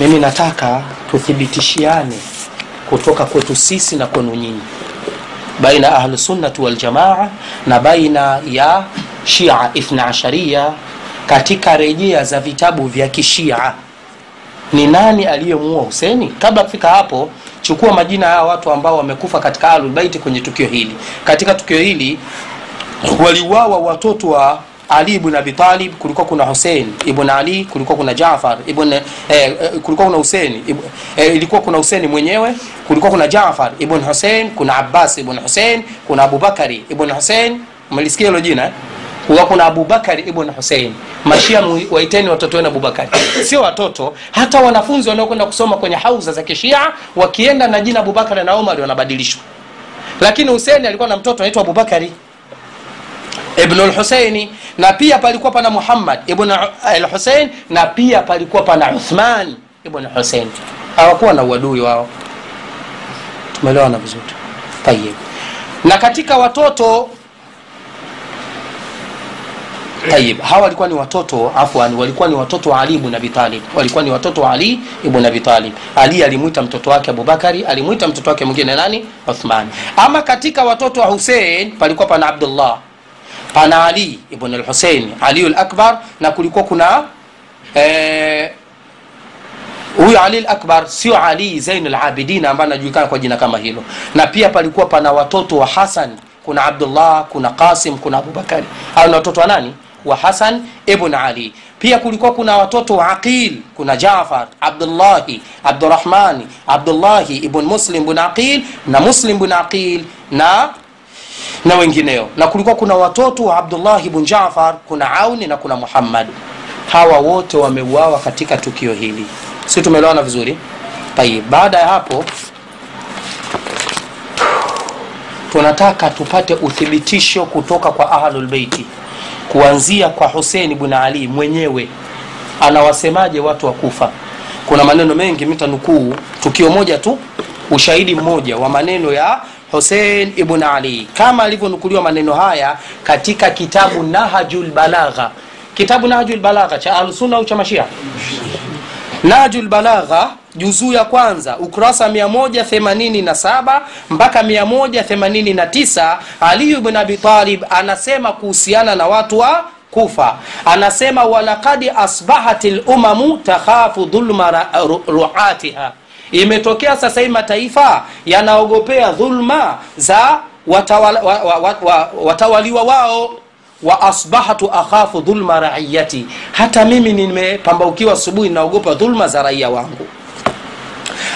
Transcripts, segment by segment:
mimi nataka tuthibitishiane kutoka kwetu sisi na kwenu nyinyi baina ahlusunnati waljamaa na baina ya shia ithna asharia katika rejea za vitabu vya kishia. Ni nani aliyemuua huseni kabla kufika hapo chukua majina ya watu ambao wamekufa katika ahlulbaiti kwenye tukio hili. Katika tukio hili waliuawa watoto wa ali ibn abi talib kulikuwa kuna husein ibn ali kulikuwa kuna jafar ibn eh, eh, kulikuwa kuna husein eh, ilikuwa kuna husein mwenyewe kulikuwa kuna jafar ibn husein kuna abbas ibn husein kuna abubakari ibn husein umelisikia hilo jina eh? kulikuwa kuna abubakari ibn husein mashia waiteni watoto wenu abubakari sio watoto hata wanafunzi wanaokwenda kusoma kwenye hauza za kishia wakienda na jina abubakari na omar wanabadilishwa. Lakini huseni alikuwa na mtoto anaitwa abubakari ibnu lhuseini na pia palikuwa pana muhammad ibn lhusein na pia palikuwa pana uthman ibn husein hawakuwa na uadui wao. Tumelewana vizuri? Tayib na katika watoto tayib hawa walikuwa ni watoto afwan walikuwa ni watoto wa ali ibn abi walikuwa ni watoto wa ali ibn abi ali alimwita mtoto wake abubakari alimwita mtoto wake mwingine nani? Uthman. Ama katika watoto wa husein palikuwa pana abdullah pana ali ibn lhusein aliyu lakbar na kulikuwa kuna eh, huyu ali lakbar sio ali zain labidin ambaye anajulikana kwa jina kama hilo. Na pia palikuwa pana watoto wa hasan kuna abdullah kuna qasim kuna abubakari au na watoto wa nani? Wa hasan ibn ali. Pia kulikuwa kuna watoto wa aqil kuna jafar abdullahi abdurahmani abdullahi ibn muslim bn aqil na muslim bn aqil na na wengineo. Na kulikuwa kuna watoto wa abdullah ibn jafar kuna auni na kuna muhammad. Hawa wote wameuawa katika tukio hili. Si tumeelewana vizuri? Baada ya hapo tunataka tupate uthibitisho kutoka kwa ahlulbeiti kuanzia kwa husein bn ali mwenyewe. Anawasemaje watu wa kufa? Kuna maneno mengi mitanukuu tukio moja tu ushahidi mmoja wa maneno ya husein ibn ali. Kama alivyonukuliwa maneno haya katika kitabu Nahjul balagha. Kitabu nahjul balagha cha ahlusunna au cha mashia? Nahjul balagha juzuu ya kwanza ukurasa 187 mpaka 189 aliyu bn abi talib anasema kuhusiana na watu wa kufa. Anasema walaqad asbahat lumamu takhafu dhulma ruatiha imetokea sasa hii mataifa yanaogopea dhulma za watawala, wa, wa, wa, wa, watawaliwa wao. Wa asbahtu akhafu dhulma raiyati. Hata mimi nimepambaukiwa asubuhi naogopa dhulma za raia wangu.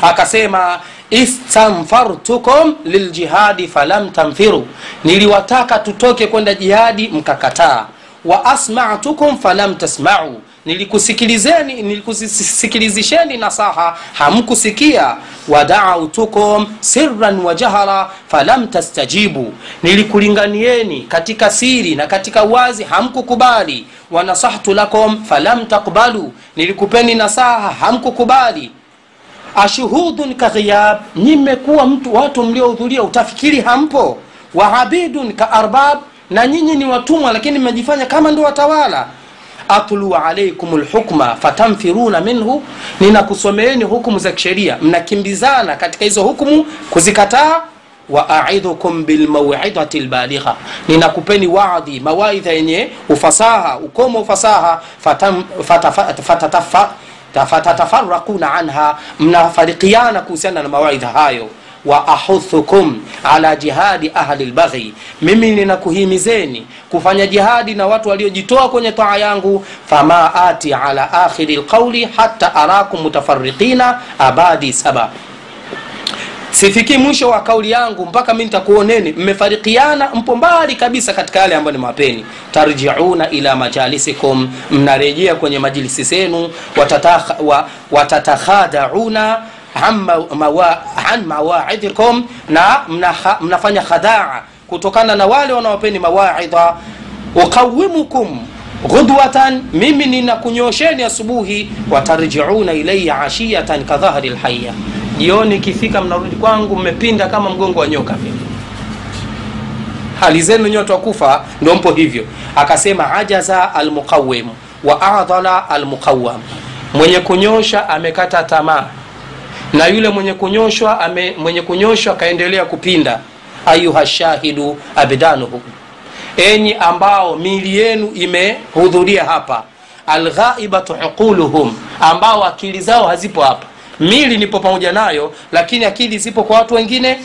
Akasema istanfartukum liljihadi falam tanfiru niliwataka tutoke kwenda jihadi mkakataa. Wa asmatukum falam tasmau nilikusikilizeni nilikusikilizisheni nasaha. Hamkusikia? Wadautukum sirran wa jahara falam tastajibu. Nilikulinganieni katika siri na katika wazi hamkukubali. Wanasahtu lakum falam takbalu nilikupeni nasaha hamkukubali. Ashuhudun kaghiyab nyi mmekuwa mtu watu mliohudhuria utafikiri hampo? Wahabidun kaarbab na nyinyi ni watumwa lakini mmejifanya kama ndio watawala atlu alaikum lhukma fatamfiruna minhu ninakusomeeni hukumu za kisheria mnakimbizana katika hizo hukumu kuzikataa waaidhukum bilmauidati lbaligha ninakupeni wadhi mawaidha yenye ufasaha ukomo ufasaha fatam, fatatafa, fatatafa, fatatafarakuna anha mnafarikiana kuhusiana na mawaidha hayo wa ahuthukum ala jihadi ahli lbaghi. Mimi ninakuhimizeni kufanya jihadi na watu waliojitoa kwenye taa yangu. Fama ati ala akhiri lqauli hata arakum mutafariina abadi saba. Sifikii mwisho wa kauli yangu mpaka mi nitakuoneni. Mmefarikiana mpo mbali kabisa katika yale ambayo nimewapeni. tarjiuna ila majalisikum mnarejea kwenye majilisi zenu. Watatakhadauna wa, watatakhadauna an mawaidikum na mnafanya khadaa kutokana na wale wanaopeni mawaidha. Uqawimukum ghudwatan mimi ninakunyosheni asubuhi watarjiuna ilaya ashiyatan kadhahri lhaya jioni ikifika mnarudi kwangu mmepinda kama mgongo wa nyoka. Vile hali zenu nyote wakufa ndo mpo hivyo. Akasema ajaza almuqawim wa adhala almuqawam mwenye kunyosha amekata tamaa na yule mwenye kunyoshwa ame, mwenye kunyoshwa akaendelea kupinda. Ayuha shahidu abdanuhum enyi ambao miili yenu imehudhuria hapa. Alghaibatu uquluhum ambao akili zao hazipo hapa. Mili nipo pamoja nayo lakini akili zipo kwa watu wengine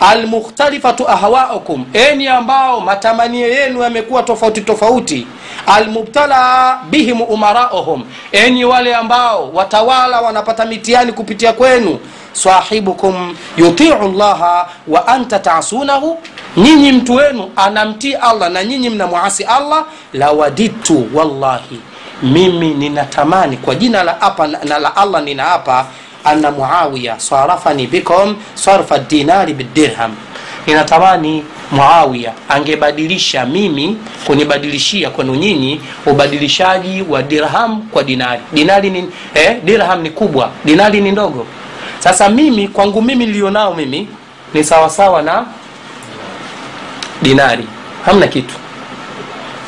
almukhtalifatu ahwaukum enyi ambao matamanio yenu yamekuwa tofauti tofauti. Almubtala bihim umaraohum, enyi wale ambao watawala wanapata mitihani kupitia kwenu. Sahibukum yutiu llaha wa anta tasunahu nyinyi mtu wenu anamtii allah na nyinyi mnamwasi allah. Lawadidtu wallahi mimi ninatamani kwa jina la apa na la allah ninaapa anna muawiya sarafani bikum sarfa dinari bidirham. Ninatamani muawiya angebadilisha mimi kunibadilishia kwenu nyinyi ubadilishaji wa dirham kwa dinari. Dinari ni, eh, dirham ni kubwa dinari ni ndogo. Sasa mimi kwangu mimi nilionao mimi ni sawasawa na dinari. Hamna kitu.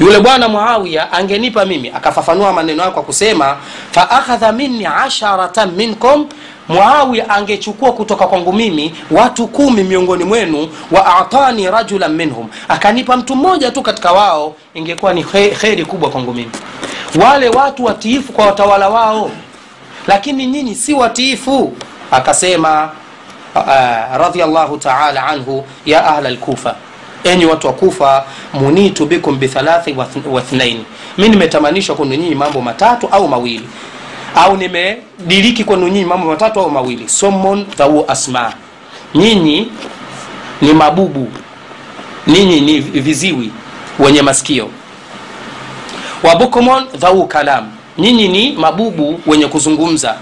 Yule bwana muawiya angenipa mimi akafafanua maneno yao kwa kusema faakhadha minni asharatan minkum muawiya angechukua kutoka kwangu mimi watu kumi miongoni mwenu wa atani rajulan minhum. Akanipa mtu mmoja tu katika wao ingekuwa ni kheri kubwa kwangu mimi. Wale watu watiifu kwa watawala wao lakini nyinyi si watiifu. Akasema uh, radhiallahu taala anhu ya ahla lkufa enyi watu wa kufa munitu bikum bithalathi wa thnaini mi nimetamanishwa kwenu nyinyi mambo matatu au mawili. Au nimediriki kwenu nyinyi mambo matatu au mawili. Somon dhau asma. Nyinyi ni mabubu. Ninyi ni viziwi wenye masikio. Wabukumon dhau kalam. Nyinyi ni mabubu wenye kuzungumza.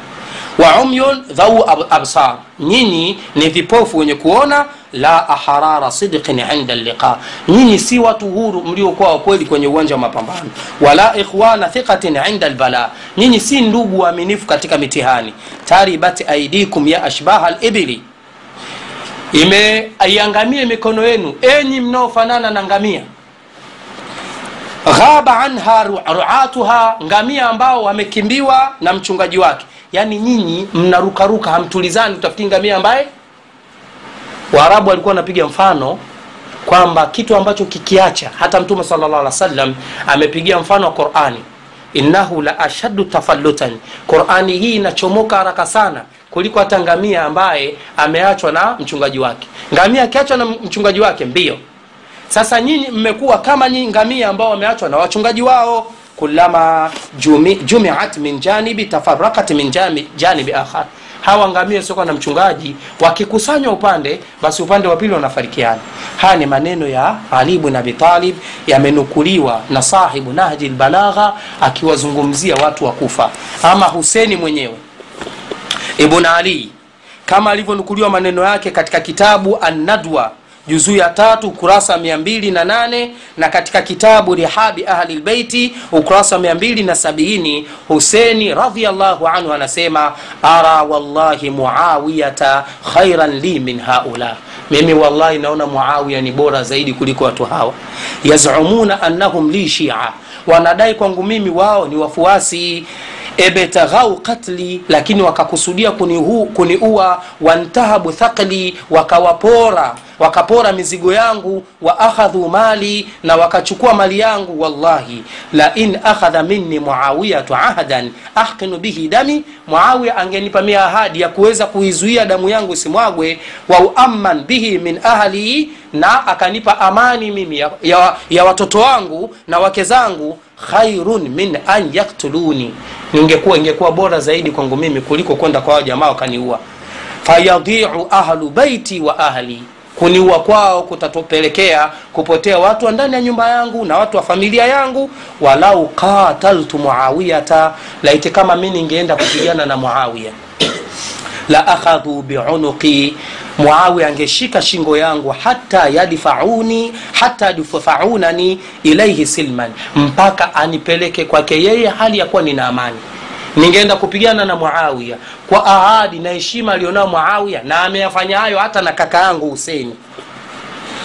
Wa umyun dhau absar. Nyinyi ni vipofu wenye kuona la aharara sidqin inda liqa nyinyi si watu huru mliokuwa wakweli kwenye uwanja wa mapambano. Wala ikhwana thiqatin inda lbala nyinyi si ndugu waaminifu katika mitihani. Taribat aidikum ya ashbaha libili imeiangamie mikono yenu enyi mnaofanana na ngamia. Ghaba anha ruatuha ngamia ambao wamekimbiwa na mchungaji wake. Yaani nyinyi mnarukaruka hamtulizani utafikiri ngamia ambaye waarabu walikuwa wanapiga mfano kwamba kitu ambacho kikiacha hata mtume wasallam amepigia mfano wa qurani. Innahu la ashaddu tafallutan. Qurani hii inachomoka haraka sana kuliko hata ngamia ambaye ameachwa na mchungaji wake. Ngamia akiachwa na mchungaji wake mbio. Sasa nyinyi mmekuwa kama nyinyi ngamia ambao wameachwa na wachungaji wao. Kulama jumi, min janibi tafarakat min janibi akhar hawa ngamia sio na mchungaji. Wakikusanywa upande basi upande wa pili wanafarikiana. Haya ni maneno ya ali bn abi talib yamenukuliwa na sahibu nahji lbalagha akiwazungumzia watu wa kufa. Ama huseni mwenyewe ibn ali kama alivyonukuliwa maneno yake katika kitabu annadwa juzuu ya tatu ukurasa mia mbili na nane na katika kitabu rihabi ahli lbeiti ukurasa mia mbili na sabini huseni radiallahu anhu anasema ara wallahi muawiyata khairan li min haula. Mimi wallahi naona muawiya ni bora zaidi kuliko watu hawa. Yazumuna annahum li shia. Wanadai kwangu mimi wao ni wafuasi ebetaghau katli lakini wakakusudia kuniua kuni wantahabu thaqli wakawapora wakapora mizigo yangu wa akhadhu mali na wakachukua mali yangu wallahi. La in akhadha minni muawiyatu ahdan ahkinu bihi dami muawiya angenipa mia ahadi ya kuweza kuizuia damu yangu isimwagwe wa uamman bihi min ahli na akanipa amani mimi ya, ya, ya watoto wangu na wake zangu khairun min an yaktuluni ningekuwa ingekuwa bora zaidi kwangu mimi kuliko kwenda kwa jamaa wakaniua. Fayadhiu ahlu baiti wa ahli. Kuniua kwao kutatupelekea kupotea watu wa ndani ya nyumba yangu na watu wa familia yangu. Walau qataltu muawiyata. Laiti kama mi ningeenda kupigana na muawiya la akhadhu biunuqi. Muawi angeshika shingo yangu hata yadfauni hata yadfaunani ilaihi silman mpaka anipeleke kwake yeye hali ya kuwa nina amani. Ningeenda kupigana na muawiya kwa ahadi na heshima alionao muawiya na ameyafanya hayo hata na kaka yangu huseni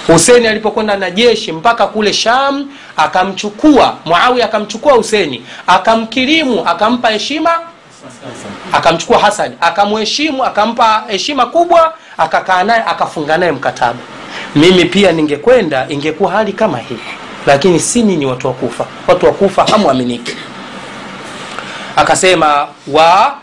huseni alipokwenda na jeshi mpaka kule sham akamchukua muawiya akamchukua huseni akamkirimu akampa heshima akamchukua Hasani akamheshimu akampa heshima kubwa akakaa naye akafunga naye mkataba. Mimi pia ningekwenda ingekuwa hali kama hii. Lakini si ninyi watu wa watu wa hamwaminiki. Akasema wa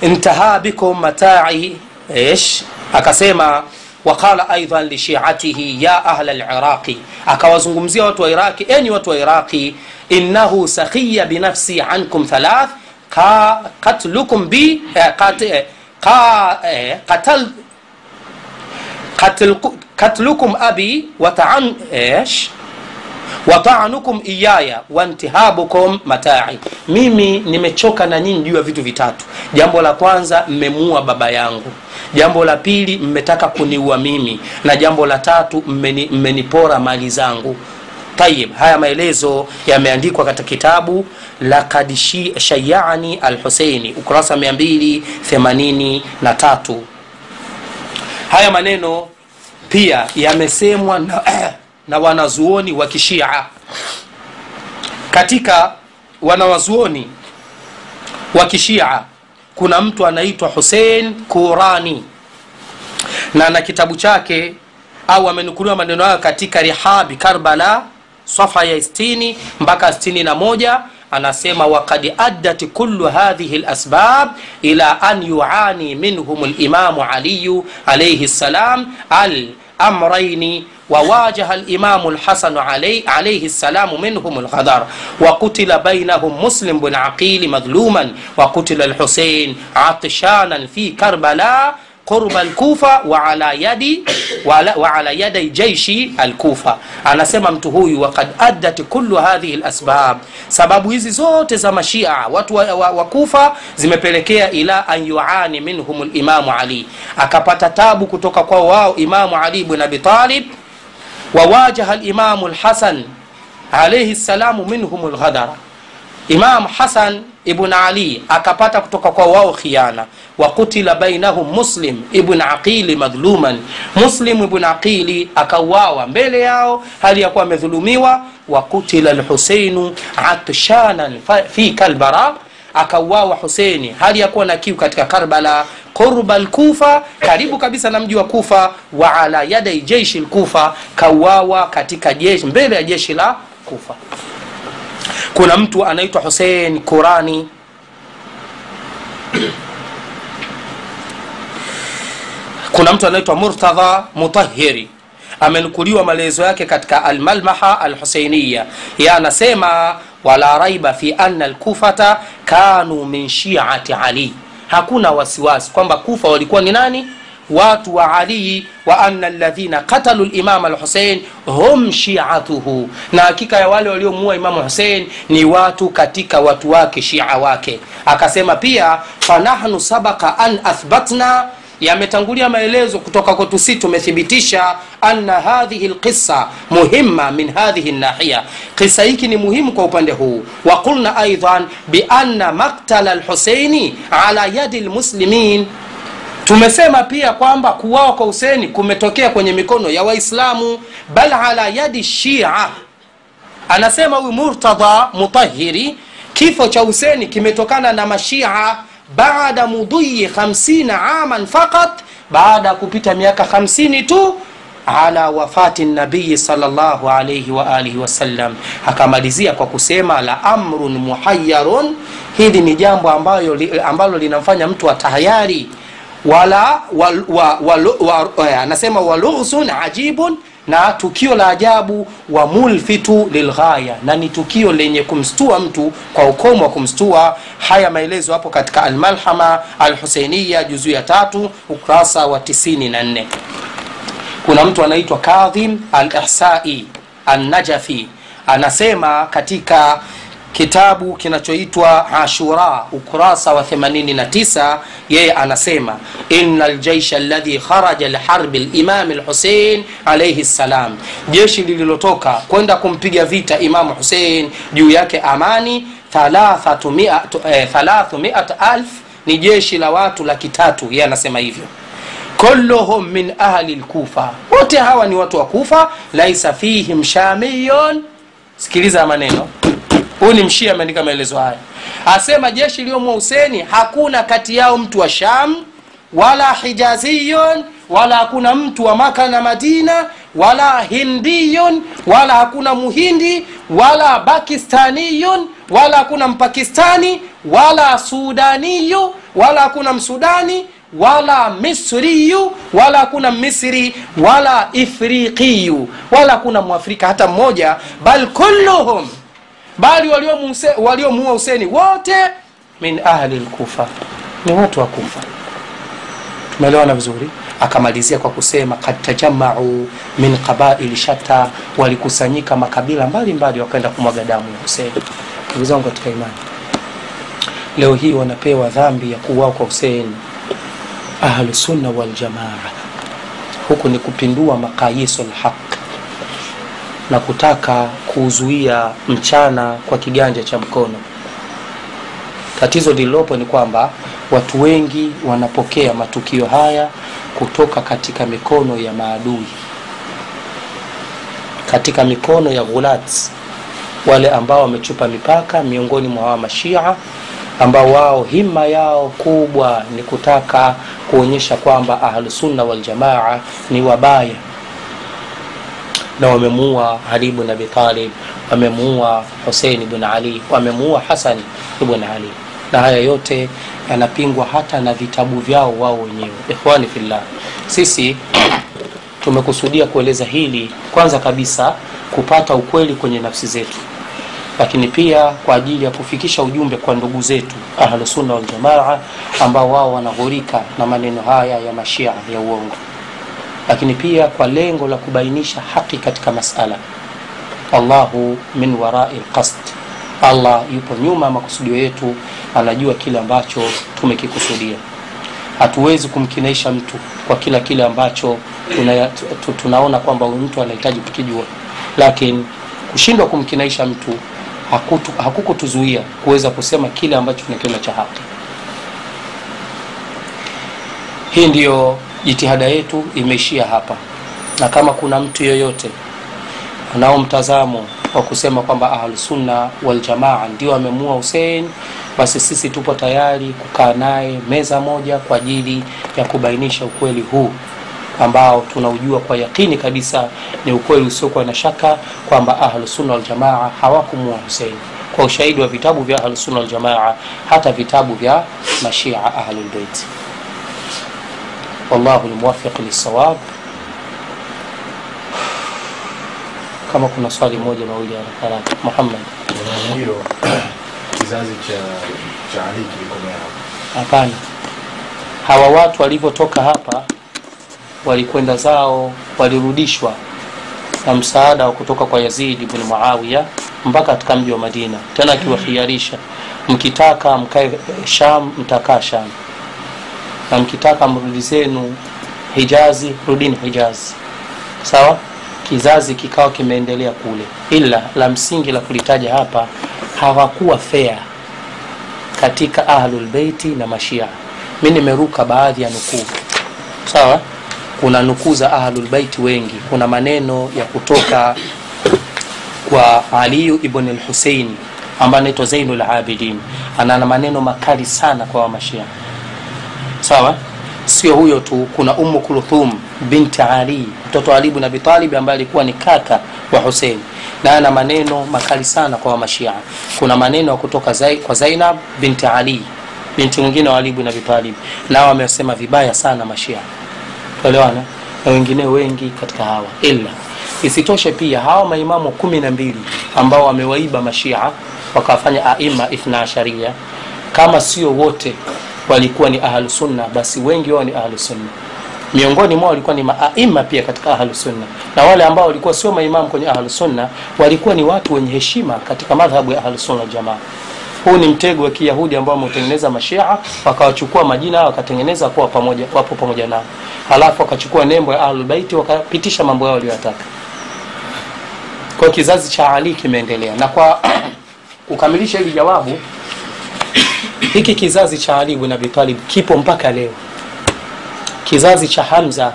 intaha bikum matai ish akasema waqala aidan lishiatihi ya ahla liraqi akawazungumzia watu wa iraqi enyi watu wa iraqi innahu sakhiya binafsi ankum thalath ka, katlukum bi eh, kat, eh, ka, eh, katal, katil, katlukum abi wa ta'an ish wa ta'anukum iyaya wa intihabukum mata'i, mimi nimechoka na nyinyi juu ya vitu vitatu. Jambo la kwanza mmemuua baba yangu, jambo la pili mmetaka kuniua mimi, na jambo la tatu mmenipora mali zangu tayib haya maelezo yameandikwa katika kitabu lakad shayani alhuseini ukurasa 283 haya maneno pia yamesemwa na, na wanazuoni wa kishia. Katika wanawazuoni wa kishia kuna mtu anaitwa husein kurani na na kitabu chake au amenukuliwa maneno hayo katika rihabi karbala safa ya 60 mpaka 61 anasema wakad addat kullu hadhihi lasbab ila an yuani minhum limamu aliyu alaihi ssalam الأمرين وواجه الإمام الحسن عليه, عليه السلام منهم الغدر وقتل بينهم مسلم بن عقيل مظلوما وقتل الحسين عطشانا في كربلاء qurba alkufa wa ala yadi wa ala, wa ala yadi jaishi alkufa. Anasema mtu huyu waqad addat kullu hadhihi alasbab. Sababu hizi zote za mashia watu wa, wa, wa kufa zimepelekea ila an yuani minhum alimamu ali. Akapata tabu kutoka kwa wao imamu ali ibn abi wawajaha alimamu alhasan alayhi salamu minhum alghadara. Imam hasan ibn ali akapata kutoka kwa wao khiana. Wakutila bainahum muslim ibn aqili madhluman. Muslim ibn aqili akauawa mbele yao hali ya kuwa amedhulumiwa. Wakutila lhuseinu atshanan fi kalbara akauawa huseini hali ya kuwa na kiu katika karbala. Qurba lkufa karibu kabisa na mji wa kufa. Wa ala yadai jeishi lkufa kauawa katika jeshi mbele ya jeshi la kufa kuna mtu anaitwa husein kurani kuna mtu anaitwa murtadha mutahiri amenukuliwa maelezo yake katika almalmaha alhuseiniya ye anasema wala raiba fi anna lkufata kanu min shiati ali. Hakuna wasiwasi kwamba kufa walikuwa ni nani watu wa alii wa anna alladhina qatalu limama alhusein hum shiatuhu. Na hakika ya wale waliomuua imamu husein ni watu katika watu wake shia wake. Akasema pia fanahnu sabaka an athbatna yametangulia maelezo kutoka kwetu si tumethibitisha anna hadhihi lqissa muhimma min hadhihi nahiya kisa hiki ni muhimu kwa upande huu. Wa qulna aidan bianna maktala lhuseini ala yadi lmuslimin tumesema pia kwamba kuwawa kwa huseni kumetokea kwenye mikono ya waislamu bal ala yadi shia. Anasema huyu murtadha mutahiri kifo cha huseni kimetokana na mashia baada mudhiyi 50 aman faqat baada ya kupita miaka 50 tu ala wafati nabii alaihi waalihi wasallam akamalizia kwa kusema la amrun muhayarun hili ni jambo ambalo linamfanya mtu atahayari wala wal, wa, wal, wa, wa, anasema walughsun ajibun na tukio la ajabu wa mulfitu lilghaya na ni tukio lenye kumstua mtu kwa ukomo wa kumstua. Haya maelezo hapo katika almalhama alhuseiniya juzu ya tatu ukurasa wa 94 kuna mtu anaitwa kadhim alihsai annajafi anasema katika kitabu kinachoitwa ashura ukurasa wa 89 yeye anasema ina ljaisha ladhi kharaja liharbi limami lhusein alaihi ssalam jeshi lililotoka kwenda kumpiga vita imamu husein juu yake amani 300 alf ni jeshi la watu laki tatu yeye anasema hivyo. Kulluhum min ahli lkufa wote hawa ni watu wa kufa laisa fihim shamiyun. Sikiliza maneno huyu ni mshia ameandika maelezo haya. Asema jeshi iliyomua huseni hakuna kati yao mtu wa sham wala hijaziyun wala hakuna mtu wa maka na madina wala hindiyun wala hakuna muhindi wala pakistaniyun wala hakuna mpakistani wala sudaniyu wala hakuna msudani wala misriyu wala hakuna misri wala ifriqiyu wala hakuna mwafrika hata mmoja bal kulluhum bali waliomuua huseni wote min ahli lkufa ni watu wa kufa. Tumeelewana vizuri? Akamalizia kwa kusema kad tajamau min qabaili shatta. Walikusanyika makabila mbalimbali wakaenda kumwaga damu ya huseni ndugu zangu katika imani leo hii wanapewa dhambi ya kuuawa kwa huseni ahlusunna waljamaa huku ni kupindua makayisu lhaq na kutaka kuuzuia mchana kwa kiganja cha mkono. Tatizo lililopo ni kwamba watu wengi wanapokea matukio haya kutoka katika mikono ya maadui katika mikono ya ghulat wale ambao wamechupa mipaka miongoni mwa hawa mashia ambao wao himma yao kubwa ni kutaka kuonyesha kwamba ahlusunna waljamaa ni wabaya na wamemuua ali ibn abi talib wamemuua husein ibn ali wamemuua hasan ibn ali. Na haya yote yanapingwa hata na vitabu vyao wao wenyewe. Ikhwani fillah. Sisi tumekusudia kueleza hili kwanza kabisa kupata ukweli kwenye nafsi zetu. Lakini pia kwa ajili ya kufikisha ujumbe kwa ndugu zetu ahlusunna waljamaa ambao wao wanaghurika na maneno haya ya mashia ya uongo lakini pia kwa lengo la kubainisha haki katika masala. Allahu min warai lqasd allah yupo nyuma ya makusudio yetu anajua kile ambacho tumekikusudia. Hatuwezi kumkinaisha mtu kwa kila kile ambacho tuna, tu, tunaona kwamba mtu anahitaji kukijua. Lakini kushindwa kumkinaisha mtu hakukutuzuia kuweza kusema kile ambacho tunakiona cha haki. Hii ndiyo jitihada yetu imeishia hapa. Na kama kuna mtu yoyote anao mtazamo wa kusema kwamba ahlusunna waljamaa ndio amemua husein basi sisi tupo tayari kukaa naye meza moja kwa ajili ya kubainisha ukweli huu ambao tunaujua kwa yakini kabisa ni ukweli usiokuwa na shaka kwamba ahlusunna waljamaa hawakumua husein kwa ushahidi wa vitabu vya ahlusunna waljamaa hata vitabu vya mashia ahlulbeiti wallahu lmuwafiq lissawab. Kama kuna swali moja mawili haraka muhammad. Hilo kizazi cha cha Ali kilikomea hapo. hapana. Hawa watu walivyotoka hapa walikwenda zao walirudishwa na msaada wa kutoka kwa yazid ibn muawiya mpaka katika mji wa madina. Tena akiwakhiarisha mkitaka mkae sham mtakaa sham na mkitaka mrudi zenu hijazi rudini hijazi. Sawa? Kizazi kikawa kimeendelea kule. Ila la msingi la kulitaja hapa hawakuwa fea katika ahlulbeiti na mashia. Mi nimeruka baadhi ya nukuu. Sawa? Kuna nukuu za ahlulbeiti wengi. Kuna maneno ya kutoka kwa aliyu ibn lhusein ambaye anaitwa zainu anana ana maneno makali sana kwa wamashia sawa? Sio huyo tu kuna umu kulthum binti ali mtoto ali ibn abi ambaye alikuwa ni kaka wa husein na ana maneno makali sana kwa wamashia kuna maneno kutoka zai, kwa zainab binti ali binti mwingine wa ali ibn abi nao wamesema vibaya sana mashia. Tuelewana? Na wengine wengi katika hawa. Ila isitoshe pia hawa maimamu kumi na mbili ambao wamewaiba mashia wakawafanya aima ithna kama sio wote walikuwa ni ahlusunna basi wengi wao ni ahlusunna miongoni mwao walikuwa ni maaima pia katika ahlusunna na wale ambao walikuwa sio maimamu kwenye ahlusunna walikuwa ni watu wenye heshima katika madhhabu ya ahlusunna jamaa. Huu ni mtego wa kiyahudi ambao wameutengeneza mashia wakawachukua majina wakatengeneza kuwa pamoja wapo pamoja nao. Halafu wakachukua nembo ya ahlulbaiti wakapitisha mambo yao walioyataka kwa kizazi cha ali kimeendelea. Na kwa kukamilisha hili jawabu hiki kizazi cha ali ibn abi kipo mpaka leo. Kizazi cha hamza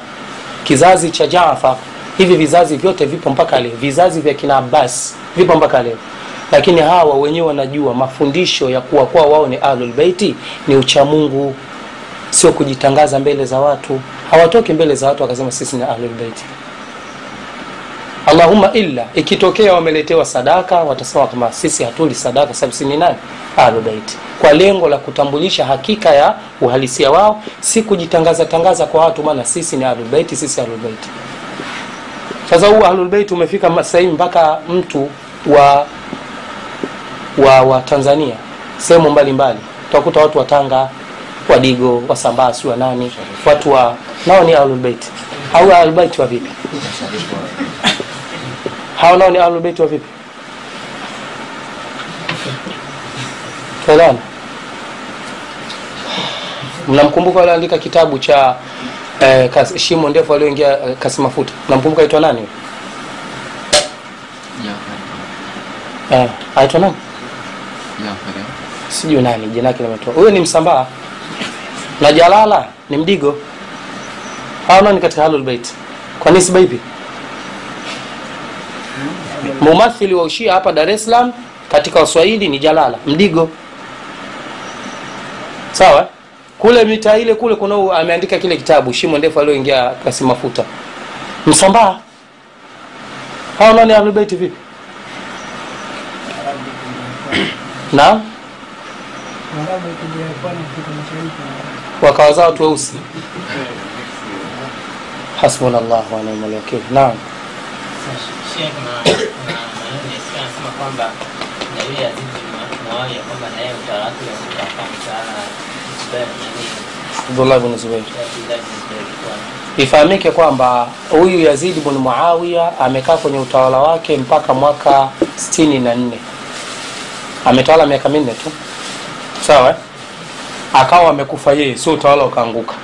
kizazi cha jafa hivi vizazi vyote vipo mpaka leo. Vizazi vya kina abbas vipo mpaka leo. Lakini hawa wenyewe wanajua mafundisho ya kuwa kuwa wao ni ahlulbeiti ni uchamungu sio kujitangaza mbele za watu. Hawatoki mbele za watu wakasema sisi ni ahlulbeiti allahumma illa ikitokea wameletewa sadaka watasema kama sisi hatuli sadaka sababu si ni nani? Ahlulbeiti kwa lengo la kutambulisha hakika ya uhalisia wao si kujitangaza tangaza kwa watu maana sisi ni ahlulbeiti sisi ahlulbeiti sasa huu ahlulbeiti umefika sahii mpaka mtu wa wa wa tanzania sehemu mbalimbali. Utakuta watu wa tanga wadigo wasambaa si wa nani? Watu wa nao ni ahlulbeiti au ahlulbeiti wa vipi hao nao ni ahlulbeiti wa vipi? Mnamkumbuka walioandika kitabu cha eh, kas, shimo ndefu alioingia eh, kasi mafuta? Mnamkumbuka aitwa nani? Eh, aitwa nani? Sijui nani jina lake limetoa huyo ni msambaa. Na jalala ni mdigo. Hao nani katika ahlulbeit kwa nisba ipi mumathili wa ushia hapa dar es salaam katika waswahili ni jalala mdigo. Sawa? Kule mitaa ile kule kuna ameandika kile kitabu shimo ndefu alioingia kasi mafuta. Msambaa. Hawa nani ahlulbeiti vipi? Na wakawazaa watu weusi. Hasbunallah wa naam Sheikh na na maneno yasikia anasema kwamba na yule bin Muawiya kwamba naye utawala wake ulikuwa msaala Zubair abdullah bin ifahamike kwamba huyu yazidi bn muawiya amekaa kwenye utawala wake mpaka mwaka 64 ametawala miaka minne tu. Sawa? Akawa amekufa yeye sio utawala ukaanguka.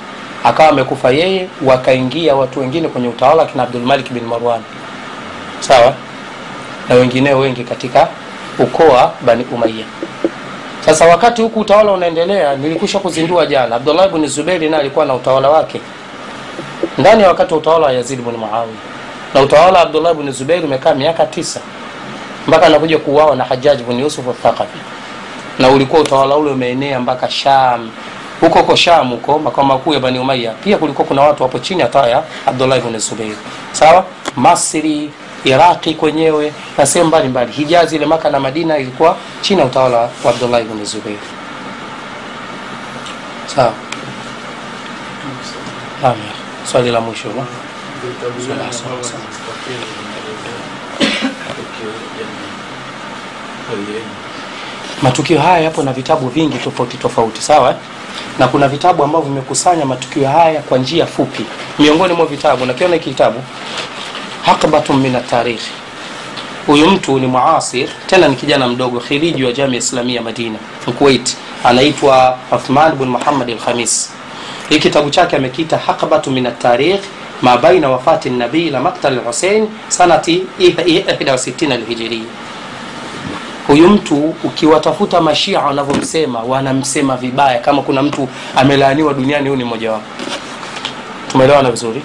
Akawa amekufa yeye wakaingia watu wengine kwenye utawala kina abdulmalik bin marwan sawa na wengineo wengi katika ukoo wa bani umaiya sasa wakati huku utawala unaendelea nilikusha kuzindua jana abdullah bni zuberi naye alikuwa na utawala wake. Ndani ya wakati wa utawala wa yazid bni muawiya. Na utawala wa abdullah bni zuberi umekaa miaka tisa mpaka anakuja kuuawa na hajaj bni yusuf athaqafi na ulikuwa utawala ule umeenea mpaka sham. Huko huko sham huko makao makuu ya bani umaya pia kulikuwa kuna watu wapo chini hata ya abdullah bni zubeiri sawa? Masri iraqi kwenyewe na sehemu mbalimbali. Hijazi ile maka na madina ilikuwa chini ya utawala wa abdullah bni zubeiri sawa? Swali la mwisho matukio haya yapo na vitabu vingi tofauti tofauti sawa? Na kuna vitabu ambavyo vimekusanya matukio haya kwa njia fupi. Miongoni mwa vitabu nakiona hiki kitabu haqbatun min atarikhi huyu mtu ni muasir tena ni kijana mdogo khiriji wa jamia islamia madina kuwait. Anaitwa uthman bn muhammad alkhamis. Hii kitabu chake amekiita haqbatu min atarikh ma baina wafati nabii la maktal lhusein sanati 61 alhijiria huyu mtu ukiwatafuta mashia wanavyomsema wanamsema vibaya kama kuna mtu amelaaniwa duniani huyu ni mmoja wao tumeelewana vizuri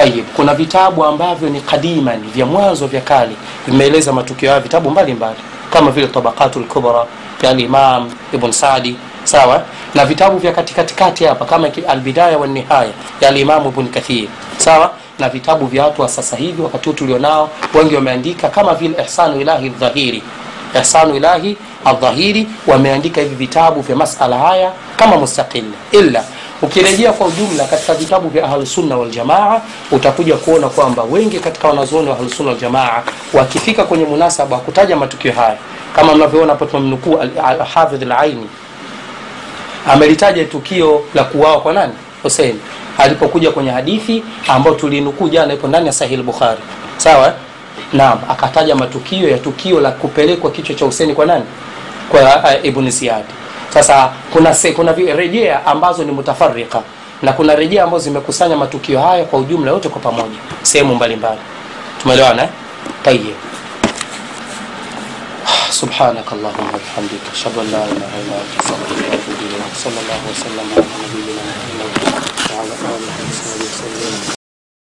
tayib kuna vitabu ambavyo ni kadiman vya mwanzo vya kale. Vimeeleza matukio haya vitabu mbalimbali kama vile tabaqatu lkubra ya alimam ibn sadi sawa? Na vitabu vya katikatikati hapa kama albidaya wanihaya ya Imam ibn kathir sawa? Na vitabu vya watu wa sasa hivi wakati huu tulionao wengi wameandika kama vile ihsanu ilahi dhahiri ihsanu ilahi aldhahiri wameandika hivi vitabu vya masala haya kama mustaqil illa ukirejea kwa ujumla katika vitabu vya ahlusunna waljamaa utakuja kuona kwamba wengi katika wanazuoni wa ahlusunna waljamaa wakifika kwenye munasaba wa kutaja matukio haya. Kama mnavyoona hapo tumemnukuu alhafidh alaini. Amelitaja tukio la kuuawa kwa nani? Husein alipokuja kwenye hadithi ambayo tulinukuu jana ipo ndani ya sahih bukhari sawa? Naam akataja matukio ya tukio la kupelekwa kichwa cha Huseni kwa nani? Kwa uh, Ibn Ziyad sasa kuna se, kuna rejea ambazo ni mutafarika na kuna rejea ambazo zimekusanya matukio haya kwa ujumla yote kwa pamoja sehemu mbalimbali tumeelewana eh tayeb سبحانك اللهم وبحمدك اشهد ان لا اله الا انت استغفرك واتوب اليك صلى الله وسلم على نبينا محمد وعلى اله وصحبه وسلم